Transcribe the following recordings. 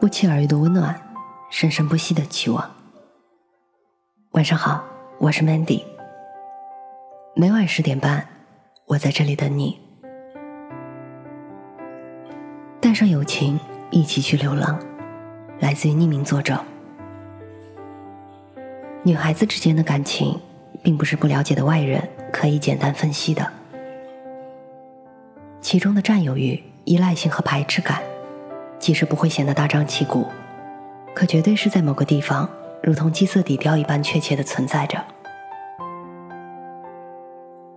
不期而遇的温暖，生生不息的期望。晚上好，我是 Mandy。每晚十点半，我在这里等你。带上友情，一起去流浪。来自于匿名作者。女孩子之间的感情，并不是不了解的外人可以简单分析的。其中的占有欲、依赖性和排斥感，即使不会显得大张旗鼓，可绝对是在某个地方，如同基色底调一般确切的存在着。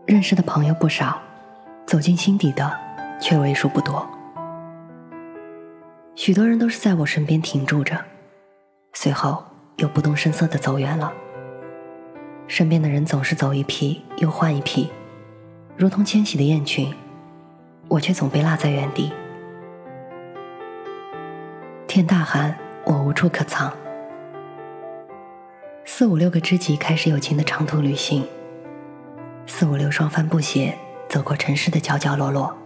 认识的朋友不少，走进心底的却为数不多。许多人都是在我身边停住着，随后又不动声色的走远了。身边的人总是走一批又换一批，如同迁徙的雁群，我却总被落在原地。天大寒，我无处可藏。四五六个知己开始友情的长途旅行，四五六双帆布鞋走过城市的角角落落，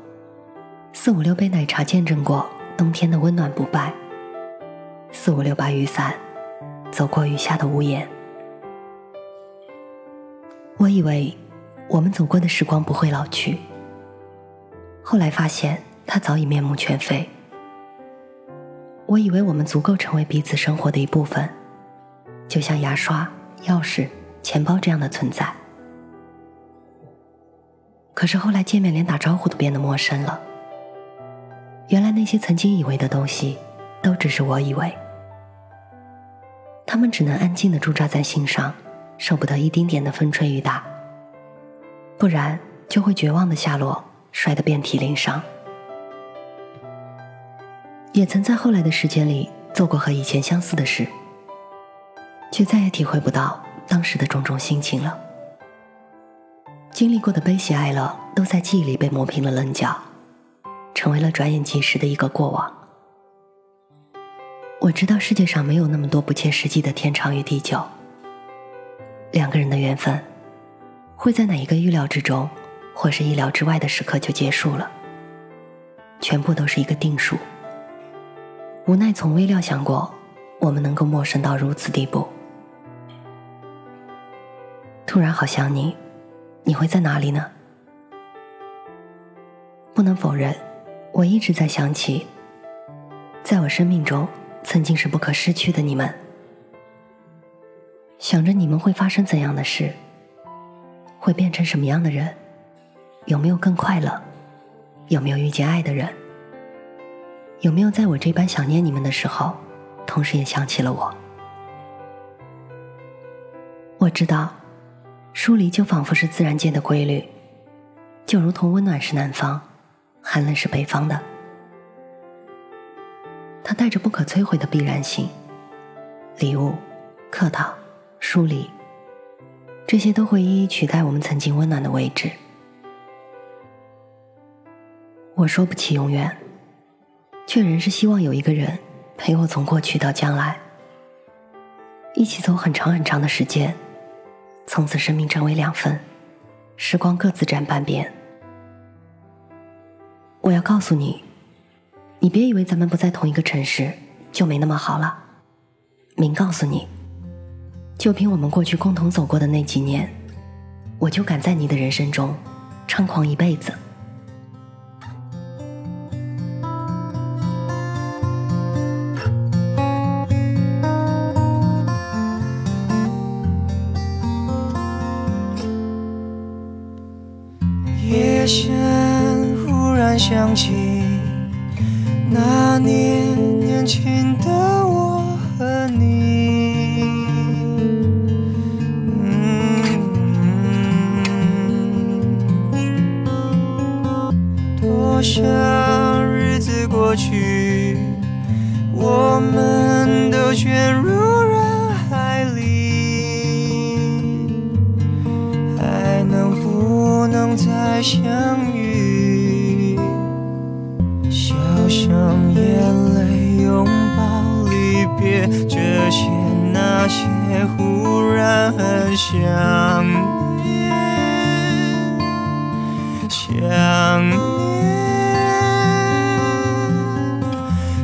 四五六杯奶茶见证过。冬天的温暖不败，四五六把雨伞，走过雨下的屋檐。我以为我们走过的时光不会老去，后来发现它早已面目全非。我以为我们足够成为彼此生活的一部分，就像牙刷、钥匙、钱包这样的存在。可是后来见面，连打招呼都变得陌生了。原来那些曾经以为的东西，都只是我以为。他们只能安静的驻扎在心上，受不得一丁点的风吹雨打，不然就会绝望的下落，摔得遍体鳞伤。也曾在后来的时间里做过和以前相似的事，却再也体会不到当时的种种心情了。经历过的悲喜哀乐，都在记忆里被磨平了棱角。成为了转眼即逝的一个过往。我知道世界上没有那么多不切实际的天长与地久。两个人的缘分，会在哪一个预料之中，或是意料之外的时刻就结束了。全部都是一个定数。无奈从未料想过，我们能够陌生到如此地步。突然好想你，你会在哪里呢？不能否认。我一直在想起，在我生命中曾经是不可失去的你们，想着你们会发生怎样的事，会变成什么样的人，有没有更快乐，有没有遇见爱的人，有没有在我这般想念你们的时候，同时也想起了我。我知道，疏离就仿佛是自然界的规律，就如同温暖是南方。寒冷是北方的，它带着不可摧毁的必然性。礼物、客套、疏离，这些都会一一取代我们曾经温暖的位置。我说不起永远，却仍是希望有一个人陪我从过去到将来，一起走很长很长的时间，从此生命成为两份，时光各自占半边。我要告诉你，你别以为咱们不在同一个城市就没那么好了。明告诉你，就凭我们过去共同走过的那几年，我就敢在你的人生中猖狂一辈子。想起那年年轻的我和你，多想日子过去，我们都卷入人海里，还能不能再相遇？那些，忽然很想念，想念。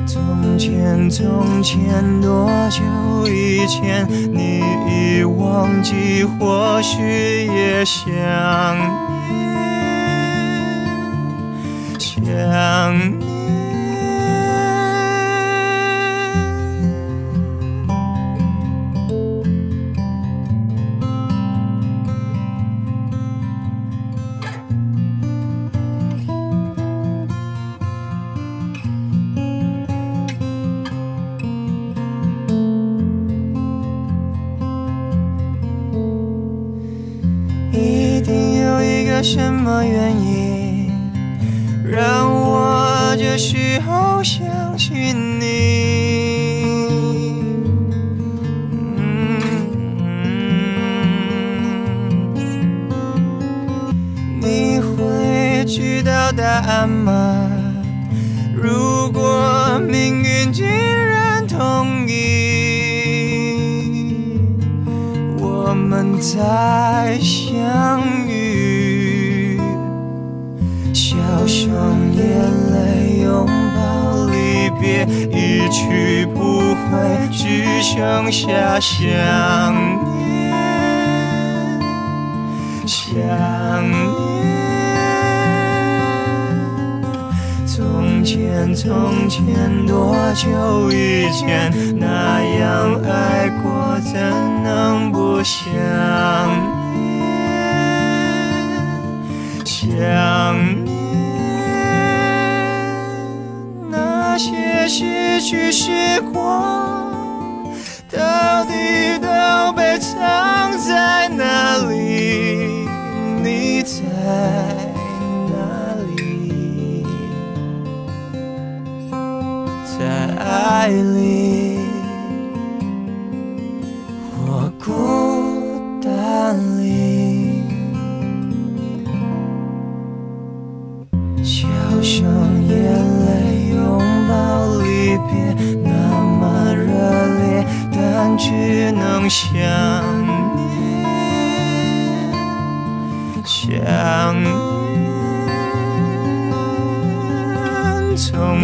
从前，从前，多久以前？你已忘记，或许也想念，想念。什么原因，让我这时候想起你。你会知道答案吗？如果命运竟然同意，我们再相遇，笑声、眼泪、拥抱、离别，一去不回，只剩下想念，想念。从前，从前，多久以前，那样爱过，怎能不想念？想些失去时光，到底都被藏在哪里？你在哪里？在爱里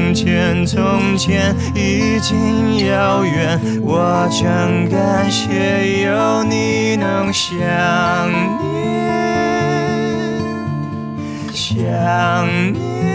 从前，从前已经遥远，我真感谢有你能想念，想念。